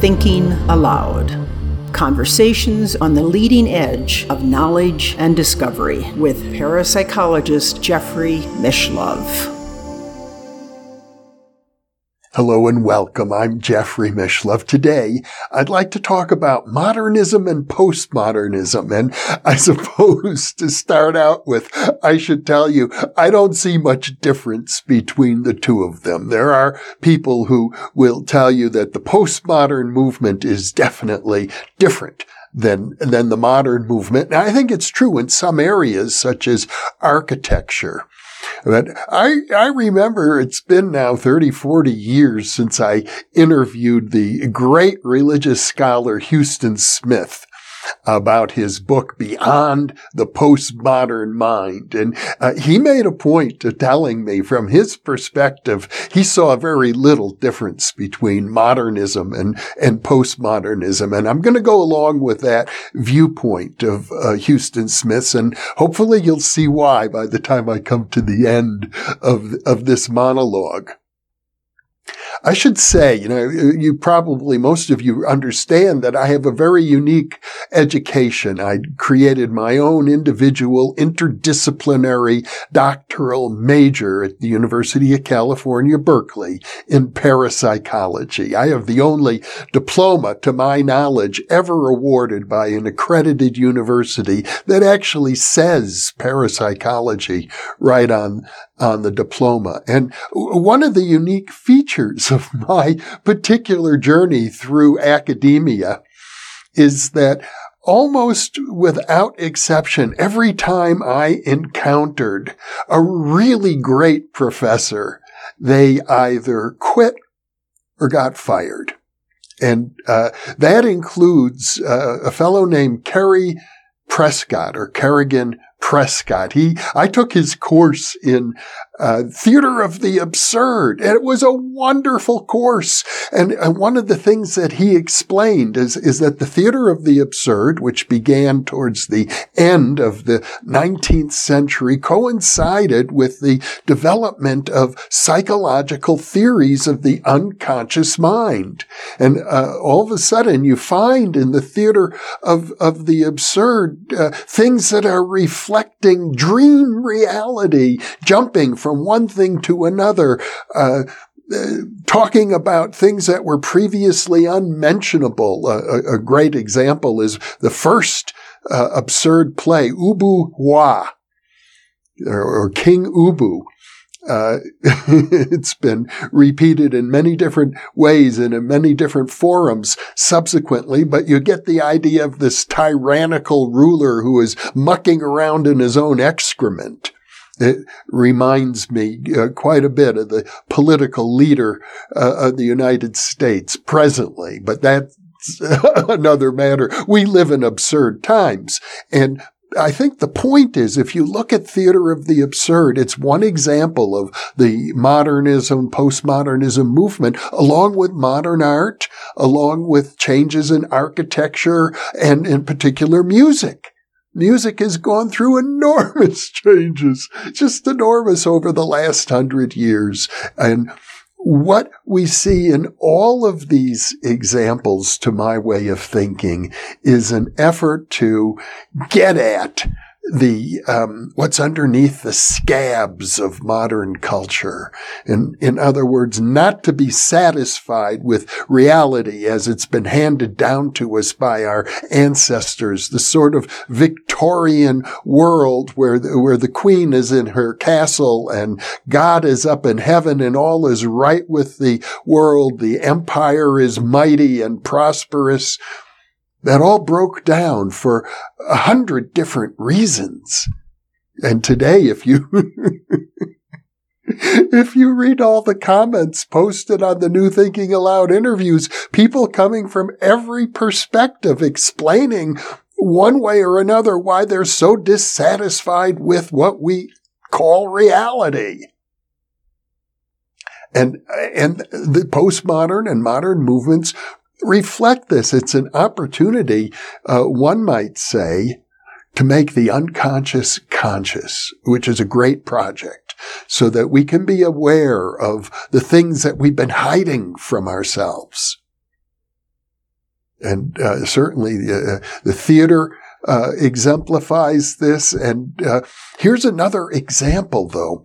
Thinking Aloud. Conversations on the leading edge of knowledge and discovery with parapsychologist Jeffrey Mishlove. Hello and welcome. I'm Jeffrey Mishlove. Today, I'd like to talk about modernism and postmodernism. And I suppose to start out with, I should tell you, I don't see much difference between the two of them. There are people who will tell you that the postmodern movement is definitely different than, than the modern movement. And I think it's true in some areas, such as architecture. But I, I remember it's been now 30, 40 years since I interviewed the great religious scholar Huston Smith about his book Beyond the Postmodern Mind. And uh, he made a point of telling me from his perspective, he saw very little difference between modernism and, and postmodernism. And I'm going to go along with that viewpoint of uh, Huston Smith's and hopefully you'll see why by the time I come to the end of, of this monologue. I should say, you know, you probably, most of you understand that I have a very unique education. I created my own individual interdisciplinary doctoral major at the University of California, Berkeley in parapsychology. I have the only diploma, to my knowledge, ever awarded by an accredited university that actually says parapsychology right on on the diploma. And one of the unique features of my particular journey through academia is that almost without exception, every time I encountered a really great professor, they either quit or got fired. And uh, that includes uh, a fellow named Kerry Prescott or Kerrigan Prescott. He, I took his course in uh, Theater of the Absurd, and it was a wonderful course. And uh, one of the things that he explained is, is that the Theater of the Absurd, which began towards the end of the 19th century, coincided with the development of psychological theories of the unconscious mind. And uh, all of a sudden, you find in the Theater of, of the Absurd uh, things that are reflecting dream reality, jumping from one thing to another, uh, uh, talking about things that were previously unmentionable. A, a, great example is the first uh, absurd play, Ubu Roi, or, or King Ubu. Uh, it's been repeated in many different ways and in many different forums subsequently, but you get the idea of this tyrannical ruler who is mucking around in his own excrement. It reminds me uh, quite a bit of the political leader uh, of the United States presently, but that's another matter. We live in absurd times. And I think the point is, if you look at theater of the absurd, it's one example of the modernism, postmodernism movement, along with modern art, along with changes in architecture and in particular music. Music has gone through enormous changes, just enormous over the last hundred years. And what we see in all of these examples, to my way of thinking, is an effort to get at the um, what's underneath the scabs of modern culture. In in other words, not to be satisfied with reality as it's been handed down to us by our ancestors, the sort of Victorian world where the, where the queen is in her castle and God is up in heaven and all is right with the world. The empire is mighty and prosperous that all broke down for a hundred different reasons. And today, if you, if you read all the comments posted on the New Thinking Aloud interviews, people coming from every perspective explaining one way or another why they're so dissatisfied with what we call reality. And, and the postmodern and modern movements reflect this. It's an opportunity, uh, one might say, to make the unconscious conscious, which is a great project, so that we can be aware of the things that we've been hiding from ourselves. And uh, certainly the, uh, the theater uh, exemplifies this. And uh, here's another example, though,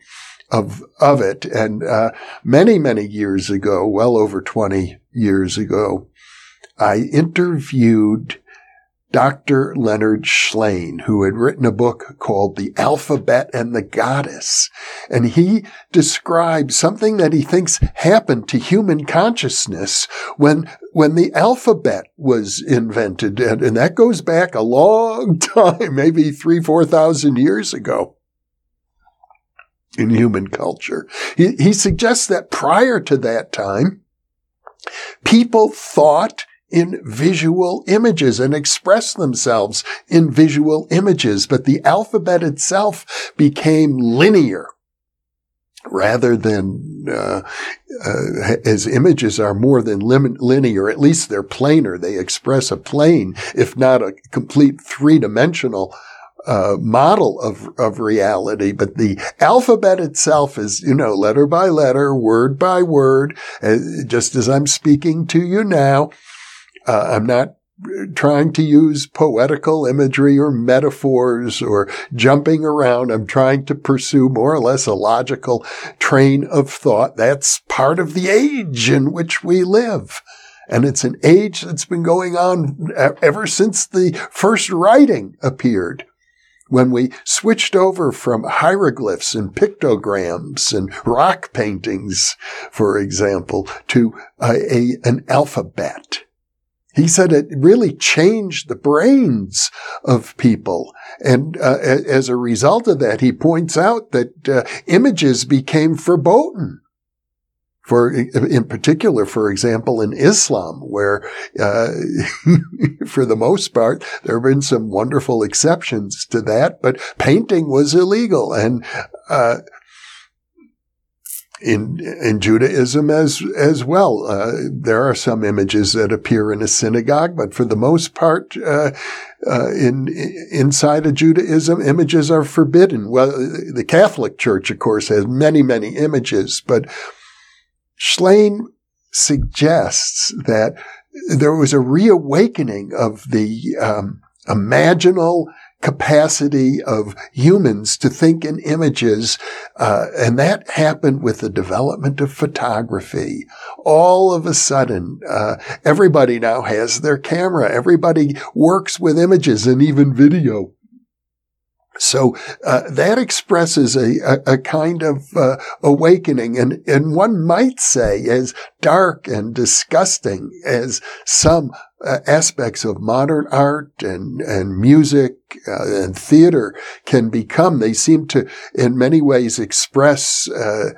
of of it. And uh, many many years ago, well over twenty years ago, I interviewed Dr. Leonard Shlain, who had written a book called The Alphabet and the Goddess. And he describes something that he thinks happened to human consciousness when, when the alphabet was invented. And, and that goes back a long time, maybe three, four thousand years ago in human culture. He, he suggests that prior to that time, people thought in visual images and express themselves in visual images, but the alphabet itself became linear rather than uh, uh, as images are more than lim- linear. At least they're planar they express a plane if not a complete three-dimensional uh, model of of reality, but the alphabet itself is, you know, letter by letter, word by word, uh, just as I'm speaking to you now. Uh, I'm not trying to use poetical imagery or metaphors or jumping around. I'm trying to pursue more or less a logical train of thought. That's part of the age in which we live. And it's an age that's been going on ever since the first writing appeared. When we switched over from hieroglyphs and pictograms and rock paintings, for example, to a, a an alphabet he said it really changed the brains of people. And uh, as a result of that, he points out that uh, images became verboten. For, in particular, for example, in Islam, where, uh, for the most part, there have been some wonderful exceptions to that, but painting was illegal. And, uh, in in Judaism as as well. Uh, there are some images that appear in a synagogue, but for the most part, uh, uh, in inside of Judaism, images are forbidden. Well, the Catholic Church, of course, has many many images, but Shlain suggests that there was a reawakening of the um, imaginal capacity of humans to think in images. Uh, and that happened with the development of photography. All of a sudden, uh, everybody now has their camera. Everybody works with images and even video. So uh, that expresses a, a, a kind of uh, awakening, and and one might say, as dark and disgusting as some uh, aspects of modern art and and music uh, and theater can become, they seem to, in many ways, express uh,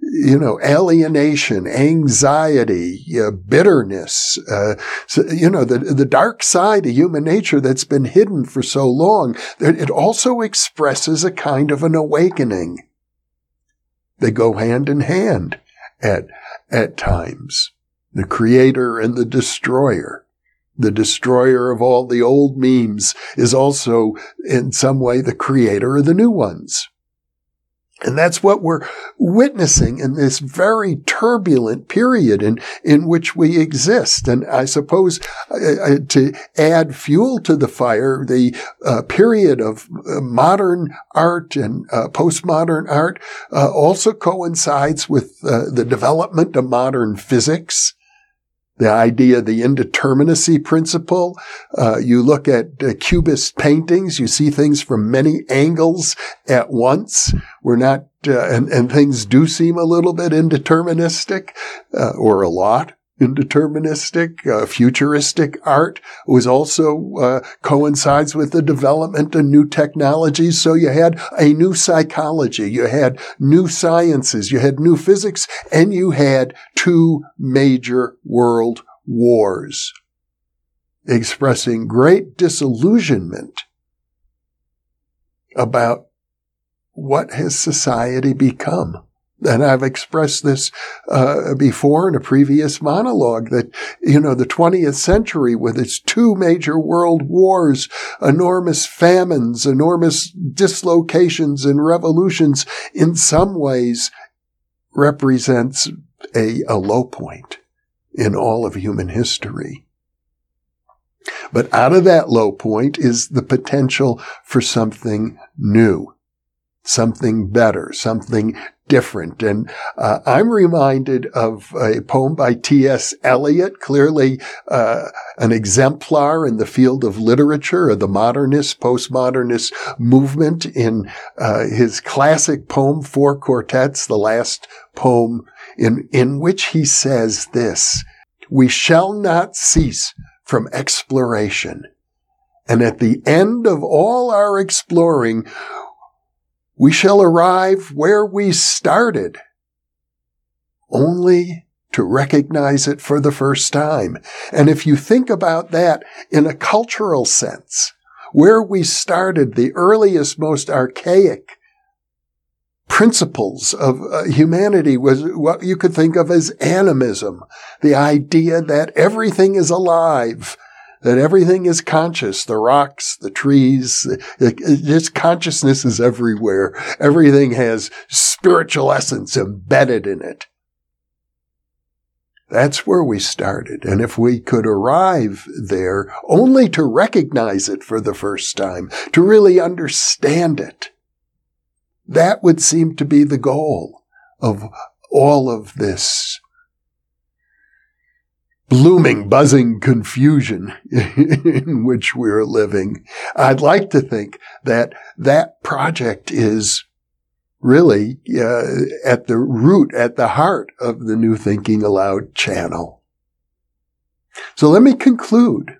you know, alienation, anxiety, uh, bitterness, uh, so, you know, the, the dark side of human nature that's been hidden for so long, it also expresses a kind of an awakening. They go hand in hand at, at times. The creator and the destroyer. The destroyer of all the old memes is also in some way the creator of the new ones. And that's what we're witnessing in this very turbulent period in, in which we exist. And I suppose uh, uh to add fuel to the fire, the uh, period of uh, modern art and uh, postmodern art also coincides with the development of modern physics the idea, of the indeterminacy principle. Uh, you look at uh, Cubist paintings, you see things from many angles at once. We're not, uh, and, and things do seem a little bit indeterministic, uh, or a lot indeterministic, uh, futuristic art was also uh, coincides with the development of new technologies. So you had a new psychology, you had new sciences, you had new physics, and you had two major world wars expressing great disillusionment about what has society become. And I've expressed this uh, before in a previous monologue that, you know, the 20th century with its two major world wars, enormous famines, enormous dislocations and revolutions in some ways represents a, a low point in all of human history. But out of that low point is the potential for something new, something better, something different. And uh, I'm reminded of a poem by T.S. Eliot, clearly uh, an exemplar in the field of literature of the modernist, postmodernist movement in uh, his classic poem, Four Quartets, the last poem in, in which he says this, we shall not cease from exploration. And at the end of all our exploring, we shall arrive where we started, only to recognize it for the first time. And if you think about that in a cultural sense, where we started, the earliest, most archaic principles of uh, humanity was what you could think of as animism, the idea that everything is alive, that everything is conscious, the rocks, the trees, just consciousness is everywhere. Everything has spiritual essence embedded in it. That's where we started. And if we could arrive there only to recognize it for the first time, to really understand it, that would seem to be the goal of all of this blooming, buzzing confusion in which we're living. I'd like to think that that project is really uh, at the root, at the heart of the New Thinking Aloud channel. So let me conclude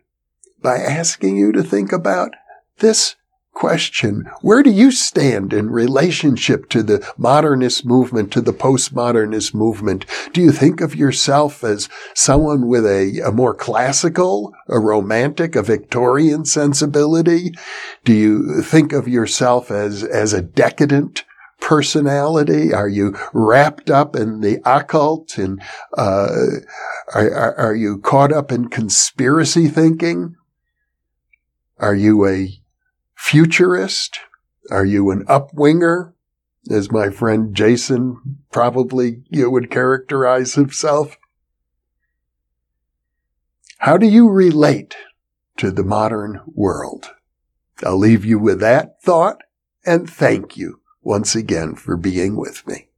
by asking you to think about this question. Where do you stand in relationship to the modernist movement, to the postmodernist movement? Do you think of yourself as someone with a, a more classical, a romantic, a Victorian sensibility? Do you think of yourself as, as a decadent personality? Are you wrapped up in the occult and uh, are, are you caught up in conspiracy thinking? Are you a futurist? Are you an upwinger? As my friend Jason probably you would characterize himself. How do you relate to the modern world? I'll leave you with that thought and thank you once again for being with me.